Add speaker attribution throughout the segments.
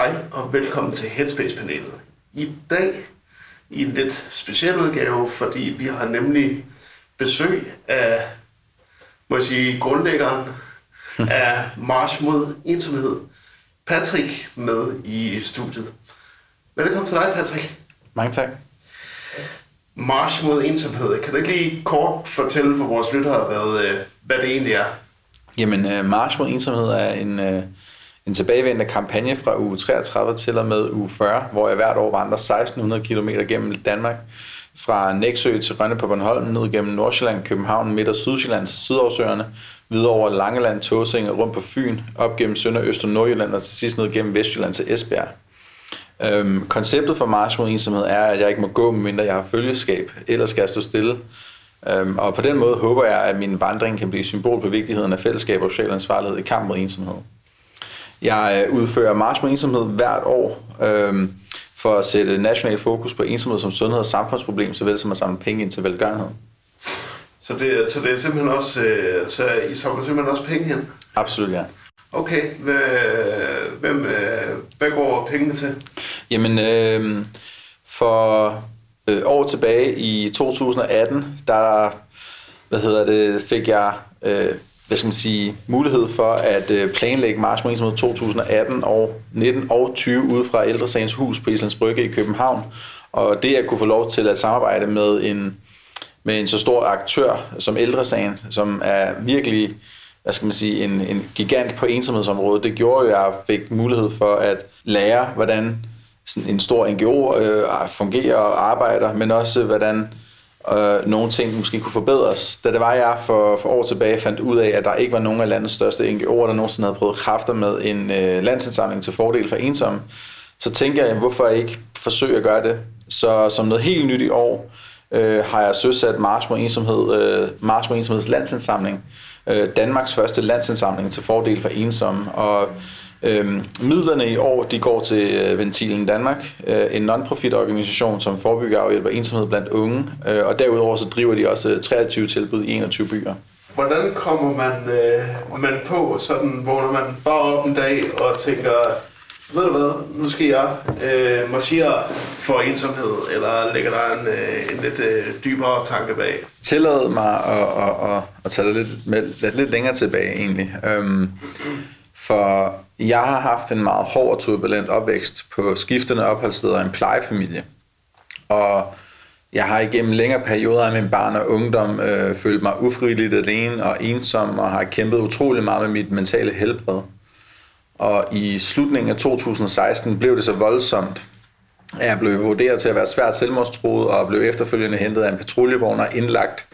Speaker 1: Hej og velkommen til Headspace-panelet. I dag i en lidt speciel udgave, fordi vi har nemlig besøg af, må jeg sige, grundlæggeren af March mod ensomhed, Patrick, med i studiet. Velkommen til dig, Patrick.
Speaker 2: Mange tak.
Speaker 1: March mod ensomhed. Kan du ikke lige kort fortælle for vores lyttere, hvad, øh, hvad det egentlig er?
Speaker 2: Jamen, uh, March mod ensomhed er en, uh, en tilbagevendende kampagne fra uge 33 til og med uge 40, hvor jeg hvert år vandrer 1600 km gennem Danmark, fra Næksø til Rønne på Bornholm, ned gennem Nordsjælland, København, Midt- og Sydsjælland til Sydårsøerne, videre over Langeland, Tåsinge, rundt på Fyn, op gennem Sønder, Øst og Nordjylland og til sidst ned gennem Vestjylland til Esbjerg. Øhm, konceptet for March mod ensomhed er, at jeg ikke må gå, medmindre jeg har følgeskab, ellers skal jeg stå stille. Øhm, og på den måde håber jeg, at min vandring kan blive symbol på vigtigheden af fællesskab og social ansvarlighed i kamp mod ensomhed. Jeg øh, udfører March mod ensomhed hvert år øhm, for at sætte national fokus på ensomhed som sundhed og samfundsproblem, såvel som at samle penge ind til velgørenhed.
Speaker 1: Så det, så det er simpelthen også, øh, så I samler simpelthen også penge ind?
Speaker 2: Absolut, ja.
Speaker 1: Okay, hvad, hvem, øh, hvad går pengene til?
Speaker 2: Jamen, øh, for øh, år tilbage i 2018, der hvad hedder det, fik jeg øh, hvad skal man sige, mulighed for at øh, planlægge March mod 2018 og 19 og 20 ud fra Ældresagens Hus på Islands Brygge i København. Og det at kunne få lov til at samarbejde med en, med en så stor aktør som Ældresagen, som er virkelig hvad skal man sige, en, en gigant på ensomhedsområdet, det gjorde jo, at jeg fik mulighed for at lære, hvordan sådan en stor NGO øh, fungerer og arbejder, men også hvordan øh, nogle ting måske kunne forbedres. Da det var, jeg for, for år tilbage fandt ud af, at der ikke var nogen af landets største NGO'er, der nogensinde havde prøvet kræfter med en øh, landsindsamling til fordel for ensomme, så tænker jeg, hvorfor ikke forsøge at gøre det? Så som noget helt nyt i år, øh, har jeg søsat March mod ensomhed, øh, March mod ensomheds landsindsamling, øh, Danmarks første landsindsamling til fordel for ensomme. Og øh, midlerne i år de går til øh, Ventilen Danmark, øh, en non-profit organisation, som forebygger og hjælper ensomhed blandt unge. Øh, og derudover så driver de også 23 tilbud i 21 byer.
Speaker 1: Hvordan kommer man, øh, man på, sådan vågner man bare op en dag og tænker, ved du hvad, nu skal jeg øh, marchere for ensomhed, eller ligger der en, øh, en lidt øh, dybere tanke bag?
Speaker 2: Tillad mig at, at, at, at tage det lidt, med, lidt, lidt længere tilbage egentlig. Øhm, for jeg har haft en meget hård og turbulent opvækst på skiftende opholdssteder og en plejefamilie. Og jeg har igennem længere perioder af min barn og ungdom øh, følt mig ufrivilligt alene og ensom, og har kæmpet utrolig meget med mit mentale helbred. Og i slutningen af 2016 blev det så voldsomt, at jeg blev vurderet til at være svært selvmordstroet og blev efterfølgende hentet af en patruljevogn og indlagt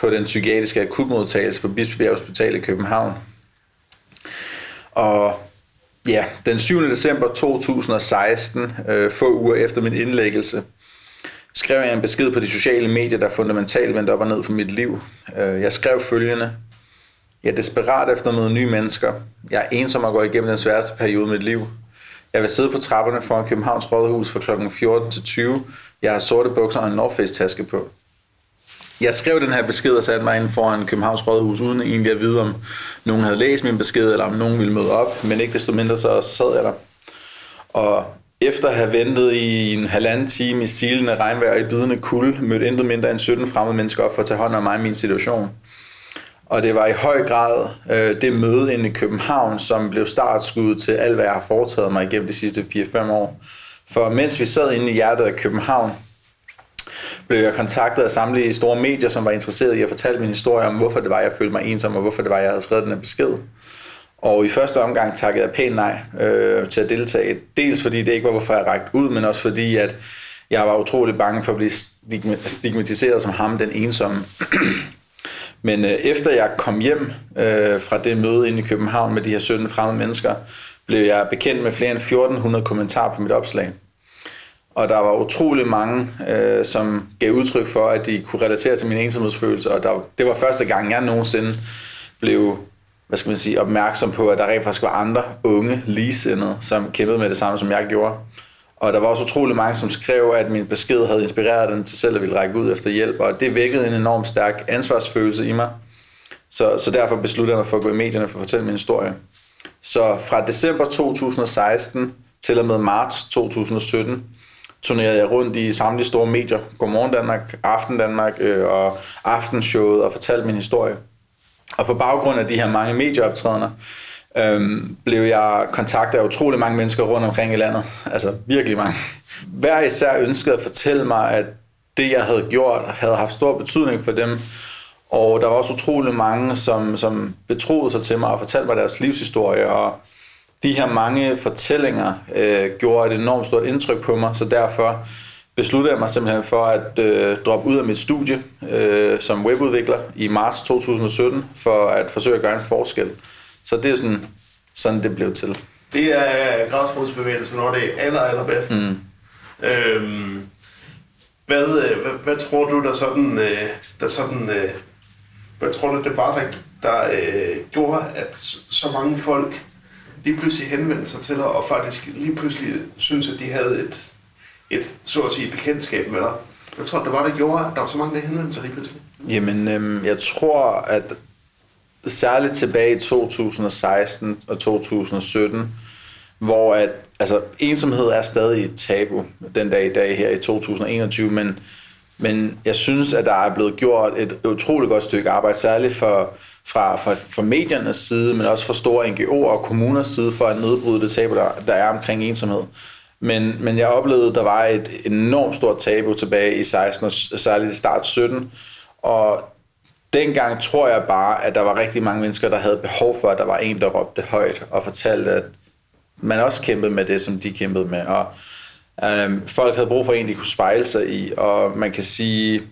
Speaker 2: på den psykiatriske akutmodtagelse på Bispebjerg Hospital i København. Og ja, den 7. december 2016, øh, få uger efter min indlæggelse, skrev jeg en besked på de sociale medier, der fundamentalt vendte op og ned på mit liv. Øh, jeg skrev følgende. Jeg er desperat efter nogle nye mennesker. Jeg er ensom og går igennem den sværeste periode i mit liv. Jeg vil sidde på trapperne foran Københavns Rådhus fra kl. 14 til 20. Jeg har sorte bukser og en North Face taske på. Jeg skrev den her besked og satte mig ind foran Københavns Rådhus, uden egentlig at vide, om nogen havde læst min besked, eller om nogen ville møde op, men ikke desto mindre så, så sad jeg der. Og efter at have ventet i en halvanden time i silende regnvejr og i bidende kul, mødte intet mindre end 17 fremmede mennesker op for at tage hånd om mig i min situation. Og det var i høj grad øh, det møde inde i København, som blev startskuddet til alt, hvad jeg har foretaget mig igennem de sidste 4-5 år. For mens vi sad inde i hjertet af København, blev jeg kontaktet af samtlige store medier, som var interesseret i at fortælle min historie om, hvorfor det var, jeg følte mig ensom, og hvorfor det var, jeg havde skrevet den her besked. Og i første omgang takkede jeg pænt nej øh, til at deltage. Dels fordi det ikke var, hvorfor jeg rækte ud, men også fordi, at jeg var utrolig bange for at blive stigmatiseret som ham, den ensomme. Men øh, efter jeg kom hjem øh, fra det møde inde i København med de her 17 fremmede mennesker, blev jeg bekendt med flere end 1400 kommentarer på mit opslag. Og der var utrolig mange, øh, som gav udtryk for, at de kunne relatere til min ensomhedsfølelse, og der, det var første gang, jeg nogensinde blev hvad skal man sige, opmærksom på, at der rent faktisk var andre unge ligesindede, som kæmpede med det samme, som jeg gjorde. Og der var også utrolig mange, som skrev, at min besked havde inspireret dem til selv at ville række ud efter hjælp, og det vækkede en enorm stærk ansvarsfølelse i mig. Så, så derfor besluttede jeg mig for at gå i medierne for at fortælle min historie. Så fra december 2016 til og med marts 2017 turnerede jeg rundt i samtlige store medier, Godmorgen Danmark, Aften Danmark øh, og Aftenshowet og fortalte min historie. Og på baggrund af de her mange medieoptrædener, øhm, blev jeg kontaktet af utrolig mange mennesker rundt omkring i landet. Altså virkelig mange. Hver især ønskede at fortælle mig, at det, jeg havde gjort, havde haft stor betydning for dem. Og der var også utrolig mange, som, som betroede sig til mig og fortalte mig deres livshistorie. Og de her mange fortællinger øh, gjorde et enormt stort indtryk på mig, så derfor besluttede jeg mig simpelthen for at øh, droppe ud af mit studie øh, som webudvikler i marts 2017, for at forsøge at gøre en forskel. Så det er sådan, sådan det blev til.
Speaker 1: Det er græsrodsbevægelsen, når det er aller, allerbedst. Mm. Øhm, hvad, øh, hvad, hvad, tror du, der sådan, øh, der sådan øh, hvad tror du, det var, der, der øh, gjorde, at så mange folk lige pludselig henvendte sig til dig, og faktisk lige pludselig synes, at de havde et, et så at sige, bekendtskab med dig? Jeg tror, det var, det, gjorde, at der var så mange, der henvendte sig lige pludselig.
Speaker 2: Jamen, øhm, jeg tror, at særligt tilbage i 2016 og 2017, hvor at, altså, ensomhed er stadig et tabu den dag i dag her i 2021, men, men jeg synes, at der er blevet gjort et utroligt godt stykke arbejde, særligt for, fra, fra, fra mediernes side, men også fra store NGO'er og kommuners side, for at nedbryde det tabu, der, der er omkring ensomhed. Men, men jeg oplevede, at der var et enormt stort tabu tilbage i 16 og særligt i start 17, og dengang tror jeg bare, at der var rigtig mange mennesker, der havde behov for, at der var en, der råbte højt og fortalte, at man også kæmpede med det, som de kæmpede med. Og øhm, folk havde brug for en, de kunne spejle sig i. Og man kan sige,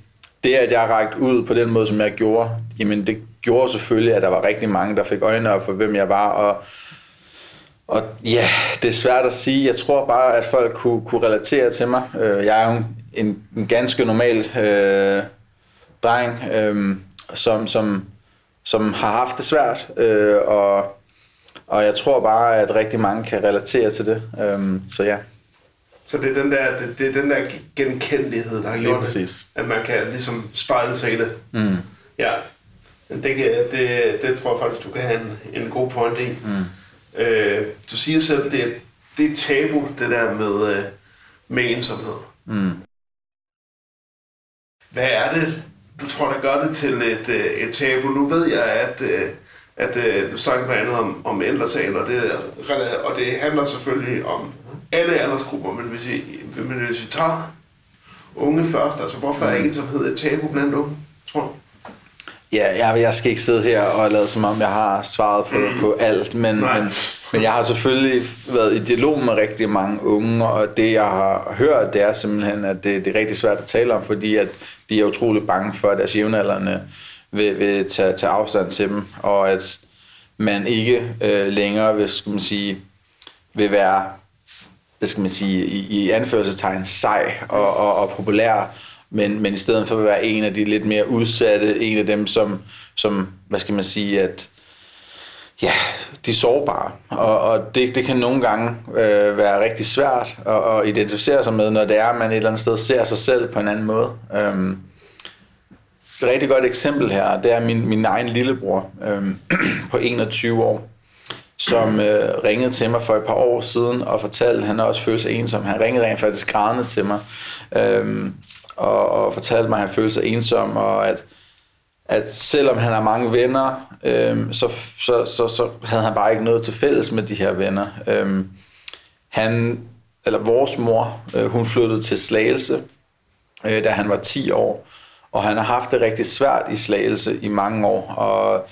Speaker 2: det at jeg rakte ud på den måde, som jeg gjorde, jamen det gjorde selvfølgelig, at der var rigtig mange, der fik øjnene op for, hvem jeg var. Og, og ja, det er svært at sige. Jeg tror bare, at folk kunne, kunne relatere til mig. Øh, jeg er jo en, en ganske normal øh, dreng. Øh, som, som, som har haft det svært, øh, og, og jeg tror bare, at rigtig mange kan relatere til det. Øh, så ja.
Speaker 1: Så det er den der, det, det er den der genkendelighed, der har gjort det, at man kan ligesom spejle sig i det. Mm. Ja, det, det, det tror jeg faktisk, du kan have en, en god point i. Mm. Øh, du siger selv, det, det er tabu, det der med, øh, med ensomhed. Mm. Hvad er det, du tror, der gør det til et, øh, et tabu. Nu ved jeg, at, øh, at, at du snakker blandt andet om, om ældresagen, og det, og det handler selvfølgelig om alle aldersgrupper, men hvis, I, men hvis vi tager unge først, altså hvorfor er mm. ensomhed et tabu blandt unge, tror du?
Speaker 2: Ja, jeg, jeg skal ikke sidde her og lade som om, jeg har svaret på, mm. på alt, men, men, men jeg har selvfølgelig været i dialog med rigtig mange unge, og det jeg har hørt, det er simpelthen, at det, det er rigtig svært at tale om, fordi at de er utrolig bange for, at deres jævnaldrende vil, vil tage, tage afstand til dem, og at man ikke øh, længere vil, skal man sige, vil være hvad skal man sige, i, i anførselstegn sej og, og, og populær, men, men i stedet for at være en af de lidt mere udsatte, en af dem, som, som hvad skal man sige, at ja, de er sårbare, og, og det, det kan nogle gange øh, være rigtig svært at, at identificere sig med, når det er, at man et eller andet sted ser sig selv på en anden måde. Øhm, et rigtig godt eksempel her, det er min, min egen lillebror øhm, på 21 år, som øh, ringede til mig for et par år siden og fortalte, at han også følte sig ensom. Han ringede rent faktisk grædende til mig øhm, og, og fortalte mig, at han følte sig ensom, og at at selvom han har mange venner, øhm, så, så, så, så havde han bare ikke noget til fælles med de her venner. Øhm, han, eller vores mor, øh, hun flyttede til Slagelse, øh, da han var 10 år, og han har haft det rigtig svært i Slagelse i mange år, og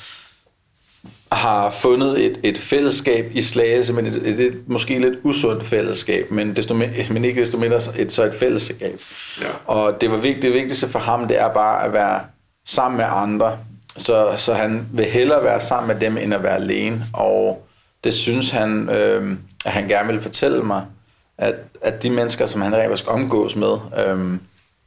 Speaker 2: har fundet et, et fællesskab i Slagelse, men et, et, et måske lidt usundt fællesskab, men, desto, men ikke desto mindre et, så et fællesskab. Ja. Og det var vigtigt, det vigtigste for ham, det er bare at være sammen med andre. Så, så han vil hellere være sammen med dem, end at være alene. Og det synes han, øh, at han gerne vil fortælle mig, at, at de mennesker, som han rent skal omgås med, øh,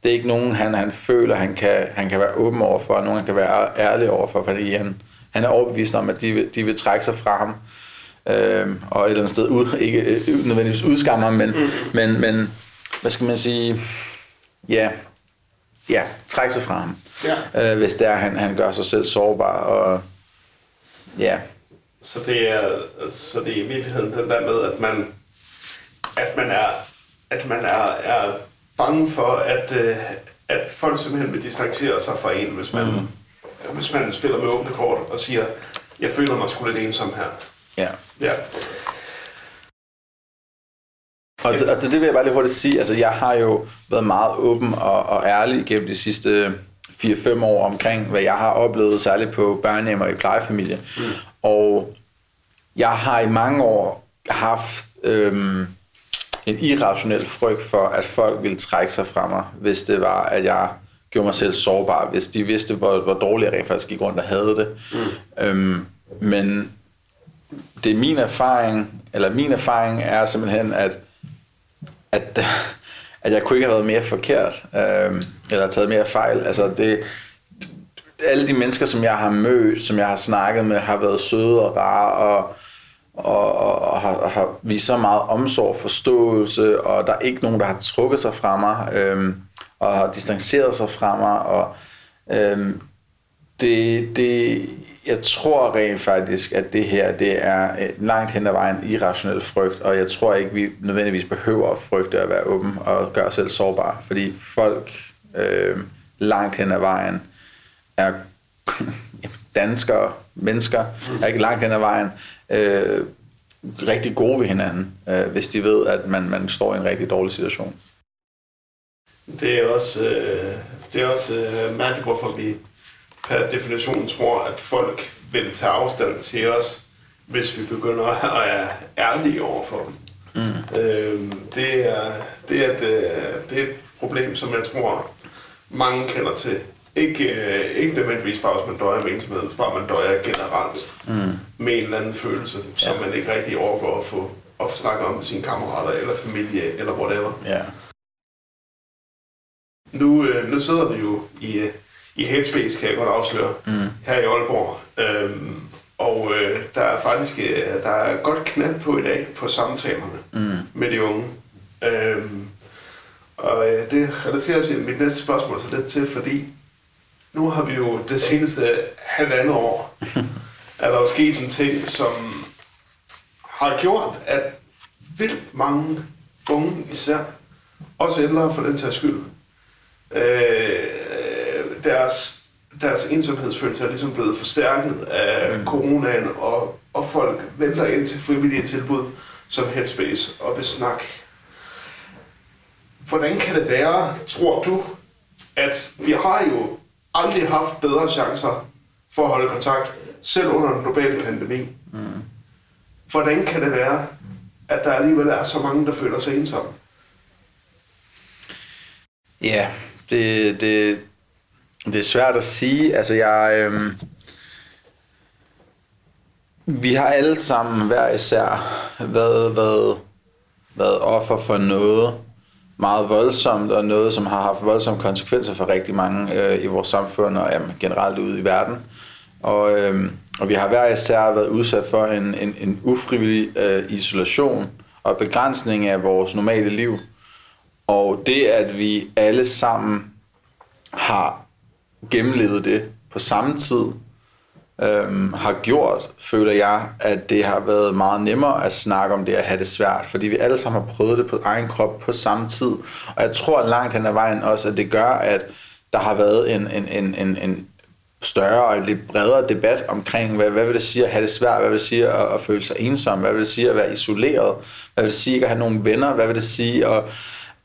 Speaker 2: det er ikke nogen, han, han føler, han kan, han kan være åben over for, og nogen, han kan være ærlig over for, fordi han, han er overbevist om, at de vil, de vil trække sig fra ham, øh, og et eller andet sted ud, ikke øh, nødvendigvis udskamme ham, men, mm. men, men hvad skal man sige, ja, ja, trække sig fra ham. Ja. Øh, hvis det er, han, han gør sig selv sårbar. Og, ja.
Speaker 1: Så det er, så det er i virkeligheden den der med, at man at man er, at man er, er bange for, at, øh, at folk simpelthen vil distancere sig fra en, hvis man, mm. Hvis man spiller med åbne kort og siger, jeg føler mig sgu lidt ensom her.
Speaker 2: Ja.
Speaker 1: Ja.
Speaker 2: Og til, og til det vil jeg bare lige hurtigt sige, altså jeg har jo været meget åben og, og ærlig gennem de sidste 4-5 år omkring, hvad jeg har oplevet, særligt på børnehjem og i plejefamilie. Mm. Og jeg har i mange år haft øhm, en irrationel frygt for, at folk ville trække sig fra mig, hvis det var, at jeg gjorde mig selv sårbar, hvis de vidste, hvor, hvor dårligt jeg rent faktisk gik rundt og havde det. Mm. Øhm, men det er min erfaring, eller min erfaring er simpelthen, at, at, at jeg kunne ikke have været mere forkert, øhm, eller taget mere fejl. Altså det, alle de mennesker, som jeg har mødt, som jeg har snakket med, har været søde og rare, og, og, og, og har, har vist så meget omsorg og forståelse, og der er ikke nogen, der har trukket sig fra mig, øhm, og har distanceret sig fra mig, og øhm, det, det, jeg tror rent faktisk, at det her det er øh, langt hen ad vejen irrationel frygt, og jeg tror ikke, vi nødvendigvis behøver at frygte at være åben og gøre os selv sårbare, fordi folk øh, langt hen ad vejen er danskere, mennesker, er ikke langt hen ad vejen øh, rigtig gode ved hinanden, øh, hvis de ved, at man, man står i en rigtig dårlig situation.
Speaker 1: Det er også, øh, det er også øh, mærkeligt, hvorfor vi per definition tror, at folk vil tage afstand til os, hvis vi begynder at være ærlige over for dem. Mm. Øh, det, er, det, er et, øh, det er et problem, som jeg tror, mange kender til. Ikke, øh, ikke nødvendigvis bare, hvis man døjer med ensomhed, bare man døjer generelt mm. med en eller anden følelse, ja. som man ikke rigtig overgår at få, at få snakke om med sine kammerater, eller familie, eller whatever.
Speaker 2: Ja.
Speaker 1: Nu, øh, nu sidder vi jo i, i Headspace, kan jeg godt afsløre, mm. her i Aalborg. Øhm, og øh, der er faktisk øh, der er godt knald på i dag på samtalerne mm. med de unge. Øhm, og øh, det relaterer sig mit næste spørgsmål så lidt til, fordi nu har vi jo det seneste halvandet år, er der jo sket en ting, som har gjort, at vildt mange unge især, også ældre for den sags skyld, øh, deres, deres ensomhedsfølelse er ligesom blevet forstærket af mm. coronaen, og, og folk venter ind til frivillige tilbud som Headspace og snakke. Hvordan kan det være, tror du, at vi har jo aldrig haft bedre chancer for at holde kontakt, selv under en global pandemi. Mm. Hvordan kan det være, at der alligevel er så mange, der føler sig ensomme?
Speaker 2: Ja, det, det, det er svært at sige. Altså, jeg... Øh, vi har alle sammen hver især været, været, været offer for noget, meget voldsomt, og noget, som har haft voldsomme konsekvenser for rigtig mange øh, i vores samfund, og jamen, generelt ude i verden. Og, øh, og vi har hver især været udsat for en, en, en ufrivillig øh, isolation og begrænsning af vores normale liv. Og det, at vi alle sammen har gennemlevet det på samme tid, øhm, har gjort, føler jeg, at det har været meget nemmere at snakke om det at have det svært, fordi vi alle sammen har prøvet det på egen krop på samme tid. Og jeg tror langt hen ad vejen også, at det gør, at der har været en, en, en, en, en større og lidt bredere debat omkring, hvad, hvad vil det sige at have det svært, hvad vil det sige at, at føle sig ensom, hvad vil det sige at være isoleret, hvad vil det sige at have nogen venner, hvad vil det sige at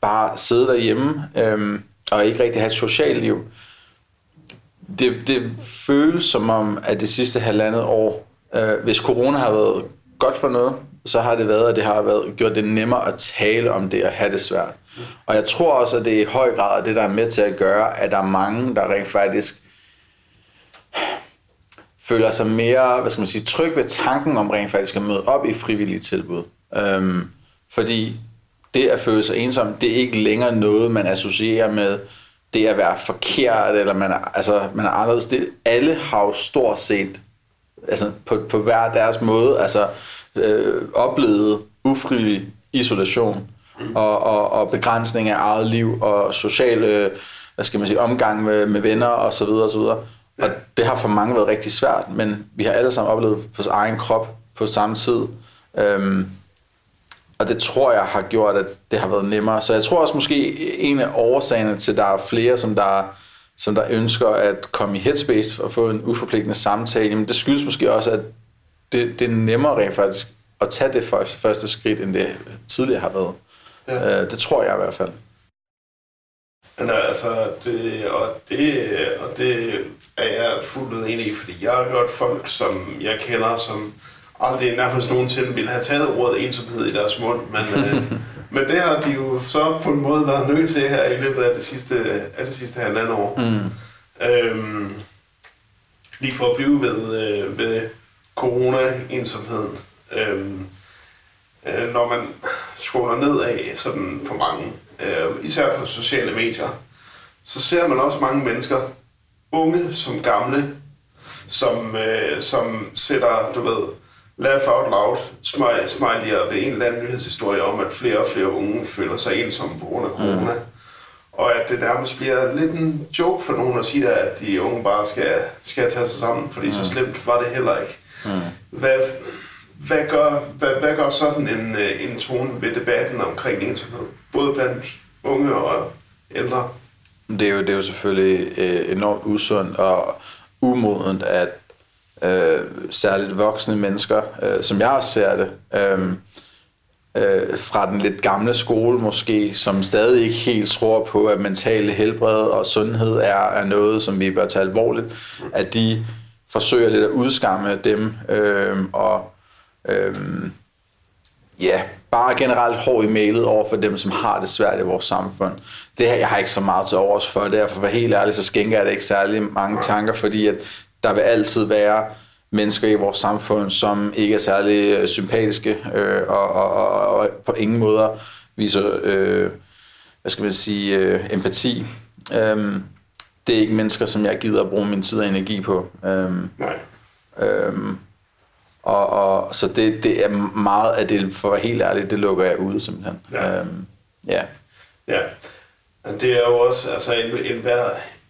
Speaker 2: bare sidde derhjemme øhm, og ikke rigtig have et socialt liv det, det føles som om, at det sidste halvandet år, øh, hvis corona har været godt for noget, så har det været, at det har været, gjort det nemmere at tale om det og have det svært. Og jeg tror også, at det er i høj grad det, der er med til at gøre, at der er mange, der rent faktisk føler sig mere, hvad skal man sige, tryg ved tanken om rent faktisk at møde op i frivillige tilbud. Øhm, fordi det at føle sig ensom, det er ikke længere noget, man associerer med det at være forkert, eller man er, altså, man er anderledes. Det, alle har jo stort set, altså på, på hver deres måde, altså øh, oplevet ufrivillig isolation og, og, og begrænsning af eget liv og sociale hvad skal man sige, omgang med, med venner og så videre og så videre. Og det har for mange været rigtig svært, men vi har alle sammen oplevet på egen krop på samme tid. Øhm, og det tror jeg har gjort, at det har været nemmere. Så jeg tror også måske en af årsagerne til, at der er flere, som der, som der ønsker at komme i Headspace og få en uforpligtende samtale, jamen det skyldes måske også, at det, det er nemmere rent faktisk at tage det første, første skridt, end det tidligere har været. Ja. Øh, det tror jeg i hvert fald.
Speaker 1: Men altså, det, og, det, og det er jeg fuldt enig i, fordi jeg har hørt folk, som jeg kender, som aldrig nærmest nogensinde ville have taget ordet ensomhed i deres mund, men, øh, men det har de jo så på en måde været nødt til her i løbet af det sidste, af det sidste halvandet år. Mm. Øhm, lige for at blive ved, øh, ved corona-ensomheden. Øhm, øh, når man scroller ned af sådan på mange, øh, især på sociale medier, så ser man også mange mennesker, unge som gamle, som, øh, som sætter, du ved, laugh out loud, smile, smiley'er ved en eller anden nyhedshistorie om, at flere og flere unge føler sig ensomme på grund af corona. Mm. Og at det nærmest bliver lidt en joke for nogen at sige, at de unge bare skal, skal tage sig sammen, fordi mm. så slemt var det heller ikke. Mm. Hvad, hvad, gør, hvad, hvad gør sådan en, øh, en tone ved debatten omkring ensomhed? Både blandt unge og ældre?
Speaker 2: Det er jo, det er jo selvfølgelig øh, enormt usundt og umodent, at øh, særligt voksne mennesker, øh, som jeg også ser det, øh, øh, fra den lidt gamle skole måske, som stadig ikke helt tror på, at mentale helbred og sundhed er, er noget, som vi bør tage alvorligt, at de forsøger lidt at udskamme dem, øh, og øh, ja, bare generelt hård i mailet over for dem, som har det svært i vores samfund. Det her, jeg har ikke så meget til overs for, derfor for helt ærligt, så skænker jeg det ikke særlig mange tanker, fordi at der vil altid være mennesker i vores samfund, som ikke er særlig øh, sympatiske øh, og, og, og, og på ingen måder viser, øh, hvad skal man sige, øh, empati. Øhm, det er ikke mennesker, som jeg gider at bruge min tid og energi på. Øhm, Nej. Øhm, og, og, så det, det er meget af det, for at være helt ærlig, det lukker jeg ud simpelthen. Ja. Øhm,
Speaker 1: ja. Ja. Det er jo også, altså en, en, hver,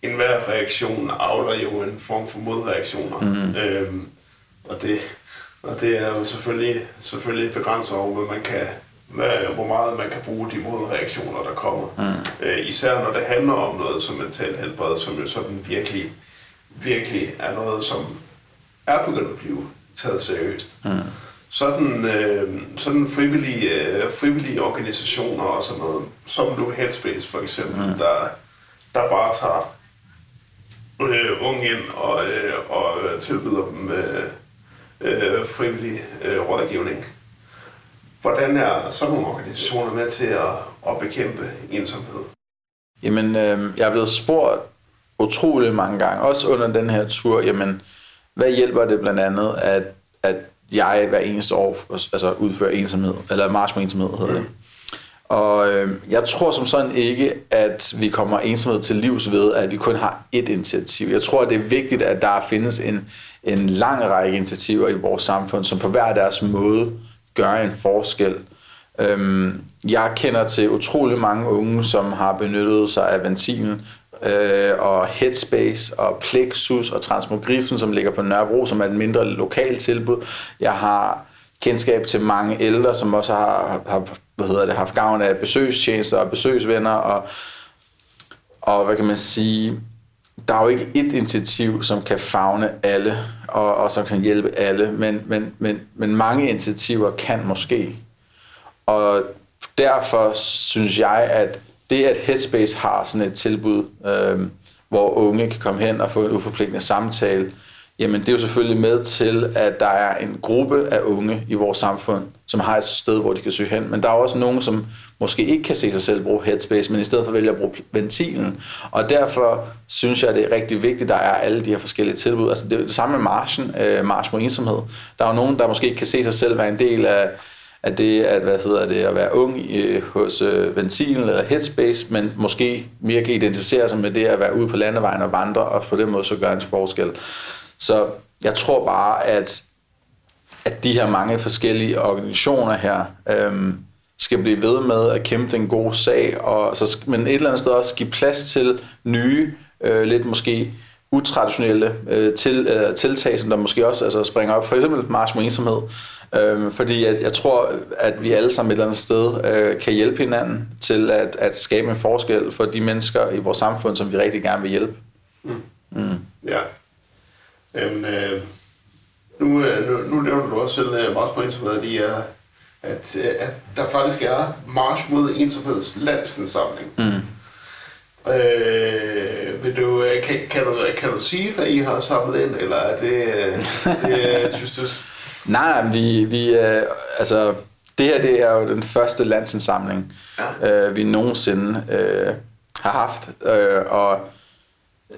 Speaker 1: en hver reaktion avler jo en form for modreaktioner. Mm. Øhm, og, det, og det er jo selvfølgelig, selvfølgelig begrænset over, hvad man kan, hvad, hvor meget man kan bruge de modreaktioner, der kommer. Mm. Øh, især når det handler om noget som mental helbred, som jo sådan virkelig, virkelig er noget, som er begyndt at blive taget seriøst. Mm. Sådan, øh, sådan frivillige, øh, frivillige organisationer og sådan noget, som nu Headspace for eksempel, mm. der, der bare tager øh, unge ind og, øh, og tilbyder dem øh, øh, frivillig øh, rådgivning. Hvordan er sådan nogle organisationer med til at, at bekæmpe ensomhed?
Speaker 2: Jamen, øh, jeg er blevet spurgt utrolig mange gange, også under den her tur, jamen, hvad hjælper det blandt andet, at, at jeg hver eneste år altså udfører ensomhed, eller march med ensomhed hedder mm. det. Og øh, jeg tror som sådan ikke, at vi kommer ensomhed til livs ved, at vi kun har ét initiativ. Jeg tror, at det er vigtigt, at der findes en, en lang række initiativer i vores samfund, som på hver deres måde gør en forskel. Øhm, jeg kender til utrolig mange unge, som har benyttet sig af ventilen øh, og Headspace og Plexus og Transmogrifen, som ligger på Nørrebro, som er et mindre lokalt tilbud. Jeg har kendskab til mange ældre, som også har, har hvad hedder det, haft gavn af besøgstjenester og besøgsvenner og, og hvad kan man sige, der er jo ikke et initiativ, som kan fagne alle, og, og som kan hjælpe alle, men, men, men, men mange initiativer kan måske. Og derfor synes jeg, at det, at Headspace har sådan et tilbud, øh, hvor unge kan komme hen og få en uforpligtende samtale, jamen det er jo selvfølgelig med til, at der er en gruppe af unge i vores samfund, som har et sted, hvor de kan søge hen. Men der er også nogen, som måske ikke kan se sig selv bruge headspace, men i stedet for vælger at bruge ventilen. Og derfor synes jeg, det er rigtig vigtigt, at der er alle de her forskellige tilbud. Altså det er det samme med marchen, øh, march mod ensomhed. Der er jo nogen, der måske ikke kan se sig selv være en del af, af det at, hvad hedder det, at være ung øh, hos øh, ventilen eller headspace, men måske mere kan identificere sig med det at være ude på landevejen og vandre, og på den måde så gøre en forskel. Så jeg tror bare, at, at de her mange forskellige organisationer her øhm, skal blive ved med at kæmpe den gode sag, og så, men et eller andet sted også give plads til nye, øh, lidt måske utraditionelle øh, til, øh, tiltag, som der måske også altså, springer op. For eksempel Mars mod ensomhed. Øhm, fordi jeg, jeg tror, at vi alle sammen et eller andet sted øh, kan hjælpe hinanden til at, at skabe en forskel for de mennesker i vores samfund, som vi rigtig gerne vil hjælpe.
Speaker 1: Mm.
Speaker 2: Mm.
Speaker 1: Ja. Øhm, øh, nu, øh, nu, nu nævner du også selv øh, meget på internettet, i, at, at, øh, at der faktisk er march mod ensomheds landsindsamling.
Speaker 2: Mm.
Speaker 1: Øh, vil du, øh, kan, kan, du, kan du sige, hvad I har samlet ind, eller er det, øh, det er tystes?
Speaker 2: Nej, nej, vi, vi øh, altså, det her det er jo den første landsindsamling,
Speaker 1: Ja.
Speaker 2: øh, vi nogensinde øh, har haft. Øh, og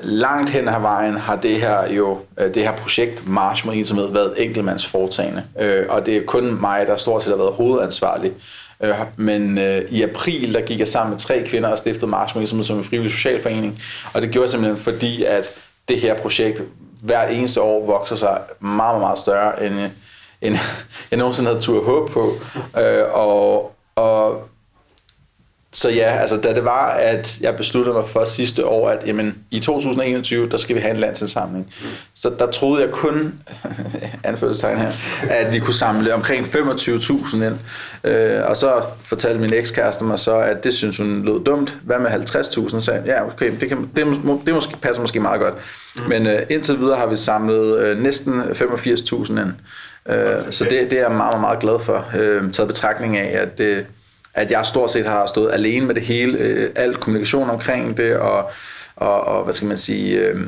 Speaker 2: langt hen ad vejen har det her jo, øh, det her projekt March Marine som været enkeltmands foretagende. Øh, og det er kun mig, der stort set har været hovedansvarlig. Øh, men i april, der gik jeg sammen med tre kvinder og stiftede March Marine som en frivillig socialforening. Og det gjorde jeg simpelthen fordi, at det her projekt hvert eneste år vokser sig meget, meget, meget større, end, end jeg nogensinde havde tur håb på. Og, og så ja, altså da det var, at jeg besluttede mig for sidste år, at jamen, i 2021, der skal vi have en landsindsamling. Så der troede jeg kun, anførselstegn her, at vi kunne samle omkring 25.000 ind. Øh, og så fortalte min ekskæreste mig så, at det synes hun lød dumt. Hvad med 50.000? Så sagde jeg, ja, okay, det, kan, det, mås- det måske, passer måske meget godt. Men øh, indtil videre har vi samlet øh, næsten 85.000 ind. Øh,
Speaker 1: Okay.
Speaker 2: Så det, det er jeg meget, meget, meget glad for. Øh, taget betragtning af, at det, at jeg stort set har stået alene med det hele, øh, alt kommunikation omkring det, og, og, og hvad skal man sige, øh,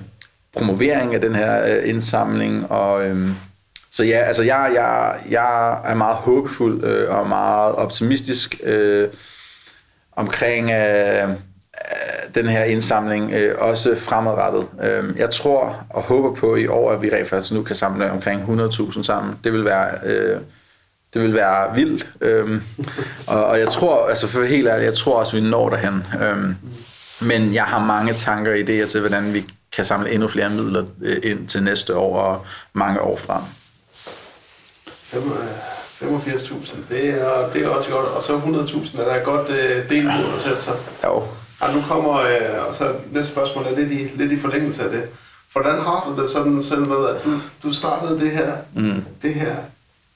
Speaker 2: promovering af den her øh, indsamling, og øh, så ja, altså jeg, jeg, jeg er meget håbefuld øh, og meget optimistisk øh, omkring øh, øh den her indsamling, øh, også fremadrettet. Øh, jeg tror og håber på i år, at vi rent faktisk nu kan samle omkring 100.000 sammen. Det vil være... Øh, det vil være vildt. Øhm, og, og jeg tror, altså for helt ærlig, jeg tror også, vi når derhen. Øhm, men jeg har mange tanker og idéer til, hvordan vi kan samle endnu flere midler øh, ind til næste år og mange år frem.
Speaker 1: Fem- øh, 85.000, det er, det er også godt. Og så 100.000 er der et godt øh, delmål at sætte sig.
Speaker 2: Jo.
Speaker 1: Og nu kommer, øh, og så næste spørgsmål er lidt i, lidt i forlængelse af det. Hvordan har du det sådan selv med, at du, du startede det her,
Speaker 2: Mm.
Speaker 1: det her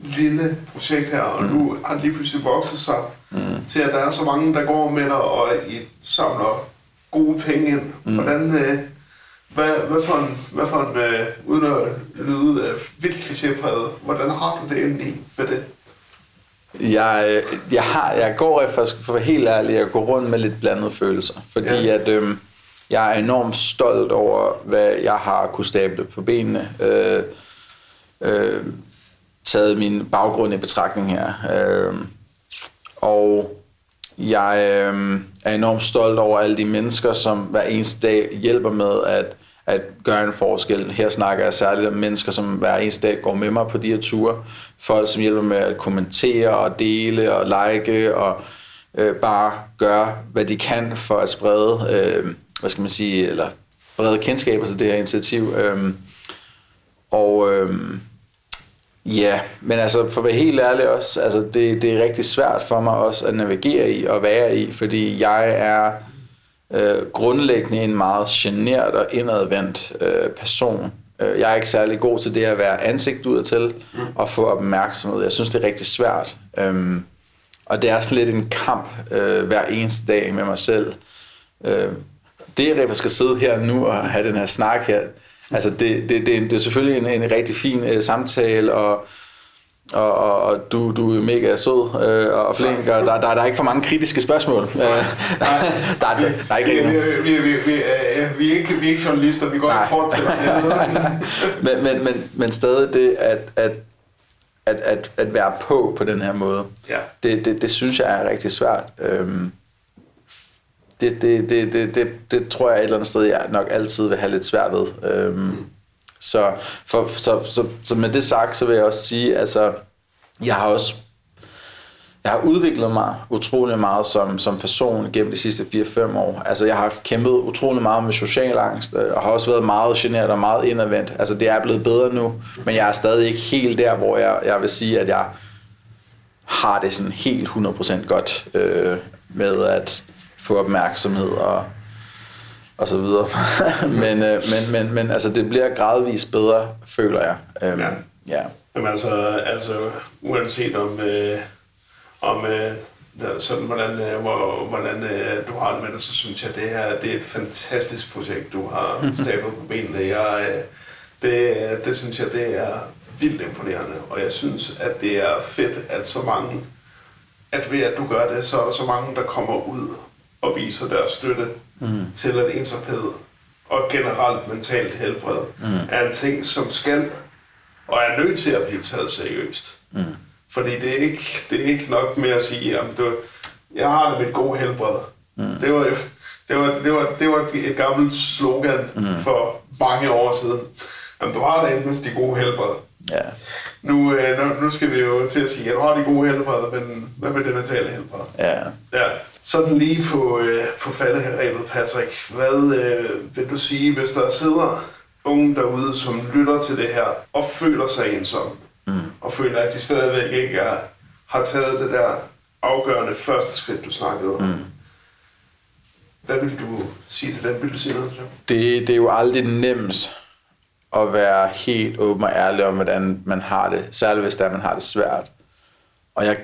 Speaker 1: lille projekt her, og nu har det lige pludselig vokset sig
Speaker 2: Mm.
Speaker 1: til, at der er så mange, der går med dig, og I samler gode penge ind.
Speaker 2: Mm.
Speaker 1: Hvordan, øh, hvad, hvad for en, hvad for en øh, uden at lyde øh, vildt klichépræget, hvordan har du det egentlig med det?
Speaker 2: Jeg, øh, jeg, har, jeg går for, for at være helt ærlig, jeg går rundt med lidt blandede følelser. Fordi
Speaker 1: Ja.
Speaker 2: at, øhm, jeg er enormt stolt over, hvad jeg har kunne stable på benene. Øh, øh, taget min baggrund i betragtning her. Øh, og jeg øh, er enormt stolt over alle de mennesker, som hver eneste dag hjælper med at, at gøre en forskel. Her snakker jeg særligt om mennesker, som hver eneste dag går med mig på de her ture. Folk, som hjælper med at kommentere og dele og like og øh, bare gøre, hvad de kan for at sprede, øh, hvad skal man sige, eller brede kendskaber til det her initiativ. Øh, og øh, Ja, men altså for at være helt ærlig også, altså det, det er rigtig svært for mig også at navigere i og være i, fordi jeg er øh, grundlæggende en meget genert og indadvendt øh, person. Øh, Jeg er ikke særlig god til det at være ansigt udadtil og få opmærksomhed. Jeg synes, det er rigtig svært. Øhm, og det er sådan lidt en kamp øh, hver eneste dag med mig selv. Øh, det, at jeg skal sidde her nu og have den her snak her, altså det, det, det, det er selvfølgelig en, en rigtig fin øh, samtale, og, og, og, og du, du er mega sød øh, og flink, og der, der, der er ikke for mange kritiske spørgsmål. Øh, der, der, der, der er ikke
Speaker 1: vi,
Speaker 2: rigtig
Speaker 1: vi, vi, vi, vi, øh, vi, er ikke, vi er ikke journalister, vi går
Speaker 2: Nej.
Speaker 1: ikke kort til
Speaker 2: men, men, men, men stadig det at, at, at, at, at være på på den her måde,
Speaker 1: Ja.
Speaker 2: det, det, det synes jeg er rigtig svært. Øhm, det, det, det, det, det, det tror jeg et eller andet sted, jeg nok altid vil have lidt svært ved. Øhm, så, for, så, så, så med det sagt, så vil jeg også sige, altså, jeg har også jeg har udviklet mig utrolig meget som, som person gennem de sidste 4-5 år. Altså, jeg har kæmpet utrolig meget med social angst, øh, og har også været meget generet og meget indadvendt. Altså, det er blevet bedre nu, men jeg er stadig ikke helt der, hvor jeg, jeg vil sige, at jeg har det sådan helt 100% godt øh, med at få opmærksomhed og, og så videre. men, øh, men, men, men altså, det bliver gradvist bedre, føler jeg. Øhm,
Speaker 1: Ja.
Speaker 2: ja.
Speaker 1: Jamen altså, altså uanset om, øh, om øh, sådan, hvordan, øh, hvor, hvordan øh, du har det med det, så synes jeg, det her det er et fantastisk projekt, du har stablet på benene. Jeg, øh, det, det synes jeg, det er vildt imponerende, og jeg synes, at det er fedt, at så mange, at ved at du gør det, så er der så mange, der kommer ud og viser deres støtte mm. til, at ensomhed og generelt mentalt helbred mm. er en ting, som skal og er nødt til at blive taget seriøst. Mm. Fordi det er, ikke, det er ikke nok med at sige, at du, jeg har det med et godt helbred. Mm. Det, var, det, var, det, var, det var et gammelt slogan mm. for mange år siden. Jamen, du har det med de gode helbred. Ja. Nu, øh, nu, nu skal vi jo til at sige, at du har de gode helbred, men hvad med det mentale helbred? Ja. ja. Sådan lige på, øh, på falderæbet, Patrick. Hvad øh, vil du sige, hvis der sidder unge derude, som lytter til det her og føler sig ensom, mm. og føler, at de stadigvæk ikke er, har taget det der afgørende første skridt, du snakkede om. Mm. Hvad vil du sige til den? Vil du sige noget
Speaker 2: det? Det er jo aldrig nemt at være helt åben og ærlig om, hvordan man har det, særligt hvis det er, man har det svært. Og jeg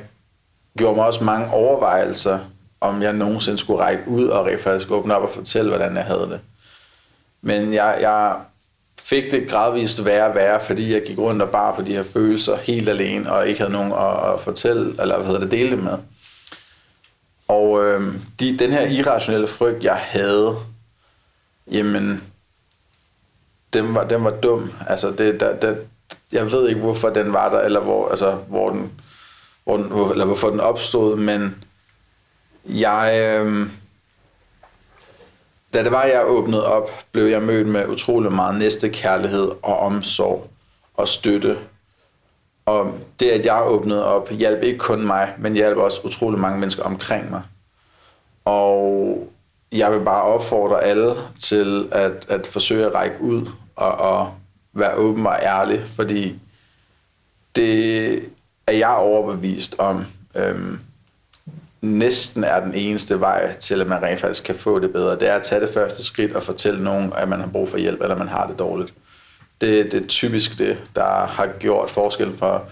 Speaker 2: gjorde mig også mange overvejelser, om jeg nogensinde skulle række ud og rent faktisk åbne op og fortælle, hvordan jeg havde det. Men jeg, jeg fik det gradvist værre og værre, fordi jeg gik rundt og bare på de her følelser helt alene, og ikke havde nogen at, at fortælle, eller hvad hedder det, dele det med. Og øh, de, den her irrationelle frygt, jeg havde, jamen, den var, den var dum. Altså, det, der, der, jeg ved ikke, hvorfor den var der, eller hvor, altså, hvor den, hvor den, hvor, eller hvorfor den opstod, men jeg, øh, da det var, jeg åbnede op, blev jeg mødt med utrolig meget næstekærlighed og omsorg og støtte. Og det, at jeg åbnede op, hjalp ikke kun mig, men hjalp også utrolig mange mennesker omkring mig. Og jeg vil bare opfordre alle til at, at forsøge at række ud og, og være åben og ærlig, fordi det er jeg overbevist om. Øhm, næsten er den eneste vej til, at man rent faktisk kan få det bedre. Det er at tage det første skridt og fortælle nogen, at man har brug for hjælp, eller man har det dårligt. Det, det er typisk det, der har gjort forskellen for,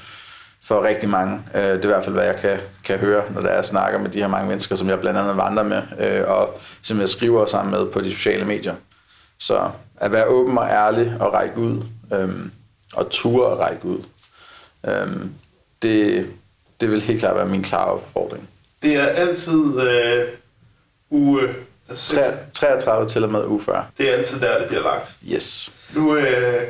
Speaker 2: for rigtig mange. Øh, det er i hvert fald, hvad jeg kan, kan høre, når der snakker med de her mange mennesker, som jeg blandt andet vandrer med, øh, og som jeg skriver sammen med på de sociale medier. Så at være åben og ærlig og række ud, øhm, og ture og række ud, øhm, det, det vil helt klart være min klare opfordring.
Speaker 1: Det er altid øh, uge...
Speaker 2: 33 til og med uge 40.
Speaker 1: Det er altid der, det bliver lagt.
Speaker 2: Yes.
Speaker 1: Nu øh,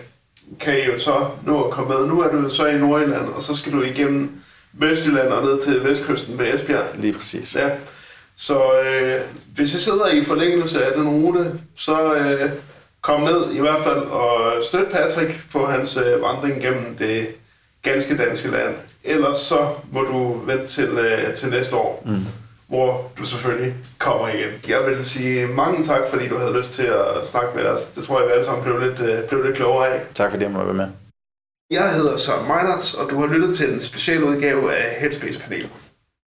Speaker 1: kan I jo så nå at komme med. Nu er du så i Nordjylland, og så skal du igennem Vestjylland og ned til vestkysten ved Esbjerg.
Speaker 2: Lige præcis.
Speaker 1: Ja. Så øh, hvis I sidder i forlængelse af den rute, så øh, kom ned i hvert fald og støt Patrick på hans øh, vandring gennem det ganske danske land. Ellers så må du vente til, øh, til næste år, mm. hvor du selvfølgelig kommer igen. Jeg vil sige mange tak, fordi du havde lyst til at snakke med os. Det tror jeg, vi alle sammen blev lidt, øh, blev lidt klogere af.
Speaker 2: Tak fordi jeg måtte være med.
Speaker 1: Jeg hedder Søren Meinerts, og du har lyttet til en specialudgave af Headspace-panelet.